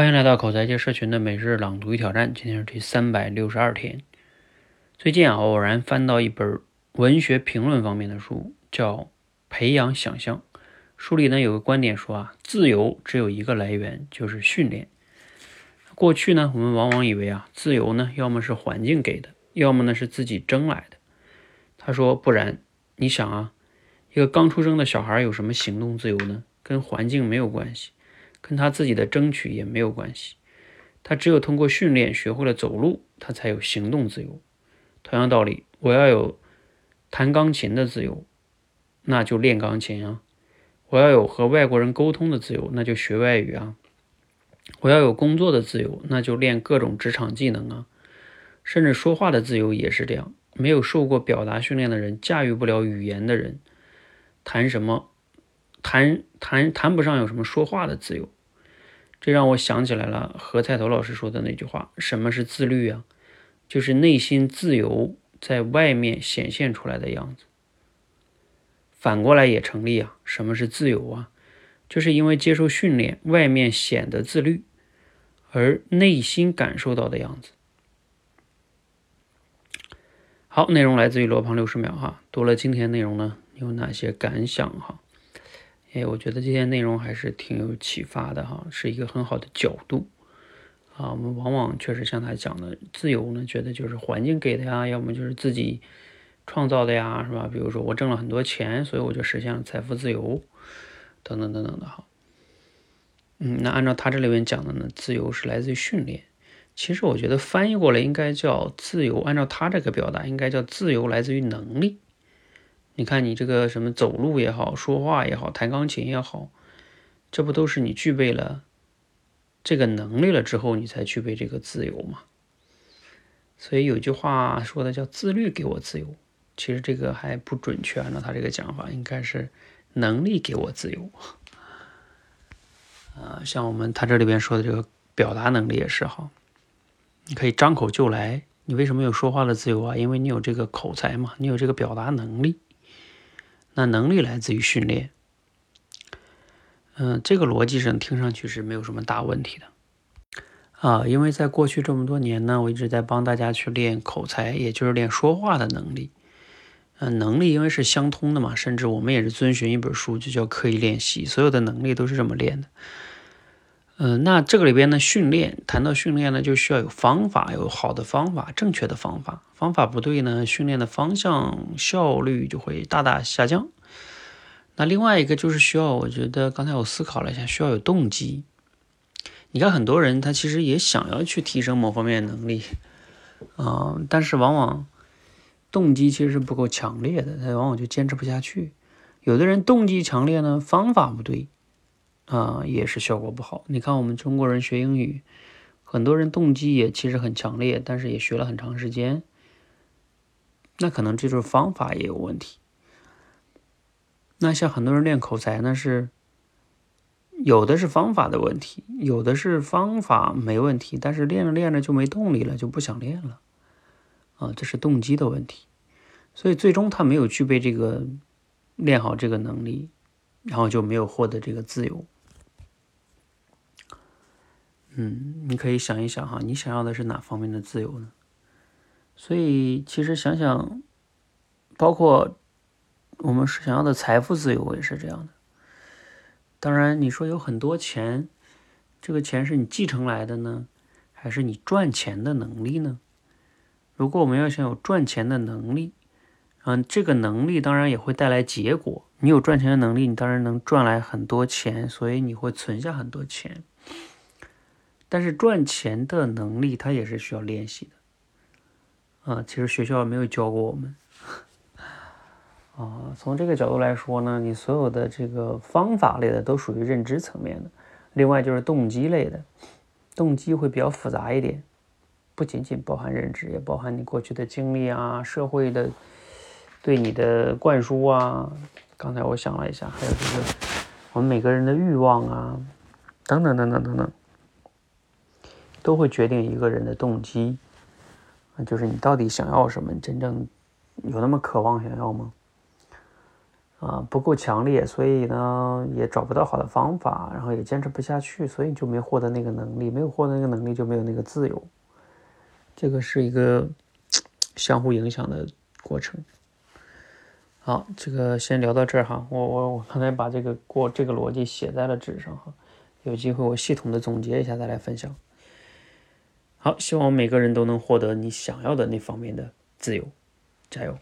欢迎来到口才界社群的每日朗读与挑战，今天是第三百六十二天。最近啊，偶然翻到一本文学评论方面的书，叫《培养想象》。书里呢有个观点说啊，自由只有一个来源，就是训练。过去呢，我们往往以为啊，自由呢要么是环境给的，要么呢是自己争来的。他说不然，你想啊，一个刚出生的小孩有什么行动自由呢？跟环境没有关系。跟他自己的争取也没有关系，他只有通过训练学会了走路，他才有行动自由。同样道理，我要有弹钢琴的自由，那就练钢琴啊；我要有和外国人沟通的自由，那就学外语啊；我要有工作的自由，那就练各种职场技能啊。甚至说话的自由也是这样，没有受过表达训练的人，驾驭不了语言的人，谈什么？谈谈谈不上有什么说话的自由，这让我想起来了何菜头老师说的那句话：“什么是自律啊？就是内心自由在外面显现出来的样子。”反过来也成立啊！什么是自由啊？就是因为接受训练，外面显得自律，而内心感受到的样子。好，内容来自于罗胖六十秒哈。读了今天内容呢，有哪些感想哈？哎，我觉得这些内容还是挺有启发的哈，是一个很好的角度啊。我们往往确实像他讲的，自由呢，觉得就是环境给的呀，要么就是自己创造的呀，是吧？比如说我挣了很多钱，所以我就实现了财富自由，等等等等的哈。嗯，那按照他这里面讲的呢，自由是来自于训练。其实我觉得翻译过来应该叫自由，按照他这个表达，应该叫自由来自于能力。你看，你这个什么走路也好，说话也好，弹钢琴也好，这不都是你具备了这个能力了之后，你才具备这个自由吗？所以有句话说的叫“自律给我自由”，其实这个还不准确，按照他这个讲法，应该是能力给我自由。啊，像我们他这里边说的这个表达能力也是哈，你可以张口就来，你为什么有说话的自由啊？因为你有这个口才嘛，你有这个表达能力。那能力来自于训练，嗯，这个逻辑上听上去是没有什么大问题的啊，因为在过去这么多年呢，我一直在帮大家去练口才，也就是练说话的能力。嗯，能力因为是相通的嘛，甚至我们也是遵循一本书，就叫刻意练习，所有的能力都是这么练的。嗯，那这个里边呢，训练谈到训练呢，就需要有方法，有好的方法，正确的方法。方法不对呢，训练的方向效率就会大大下降。那另外一个就是需要，我觉得刚才我思考了一下，需要有动机。你看很多人他其实也想要去提升某方面能力，啊，但是往往动机其实是不够强烈的，他往往就坚持不下去。有的人动机强烈呢，方法不对。啊，也是效果不好。你看，我们中国人学英语，很多人动机也其实很强烈，但是也学了很长时间。那可能这就是方法也有问题。那像很多人练口才呢，是有的是方法的问题，有的是方法没问题，但是练着练着就没动力了，就不想练了。啊，这是动机的问题。所以最终他没有具备这个练好这个能力，然后就没有获得这个自由。嗯，你可以想一想哈，你想要的是哪方面的自由呢？所以其实想想，包括我们是想要的财富自由也是这样的。当然，你说有很多钱，这个钱是你继承来的呢，还是你赚钱的能力呢？如果我们要想有赚钱的能力，嗯，这个能力当然也会带来结果。你有赚钱的能力，你当然能赚来很多钱，所以你会存下很多钱。但是赚钱的能力，它也是需要练习的，啊，其实学校没有教过我们，啊，从这个角度来说呢，你所有的这个方法类的都属于认知层面的，另外就是动机类的，动机会比较复杂一点，不仅仅包含认知，也包含你过去的经历啊，社会的对你的灌输啊，刚才我想了一下，还有就是我们每个人的欲望啊，等等等等等等。都会决定一个人的动机，就是你到底想要什么？你真正有那么渴望想要吗？啊不够强烈，所以呢也找不到好的方法，然后也坚持不下去，所以就没获得那个能力，没有获得那个能力就没有那个自由，这个是一个 相互影响的过程。好，这个先聊到这儿哈，我我我刚才把这个过这个逻辑写在了纸上哈，有机会我系统的总结一下再来分享。好，希望每个人都能获得你想要的那方面的自由，加油！